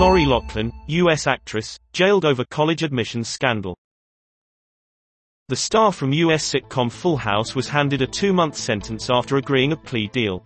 Lori Loughlin, U.S. actress, jailed over college admissions scandal. The star from U.S. sitcom Full House was handed a two-month sentence after agreeing a plea deal.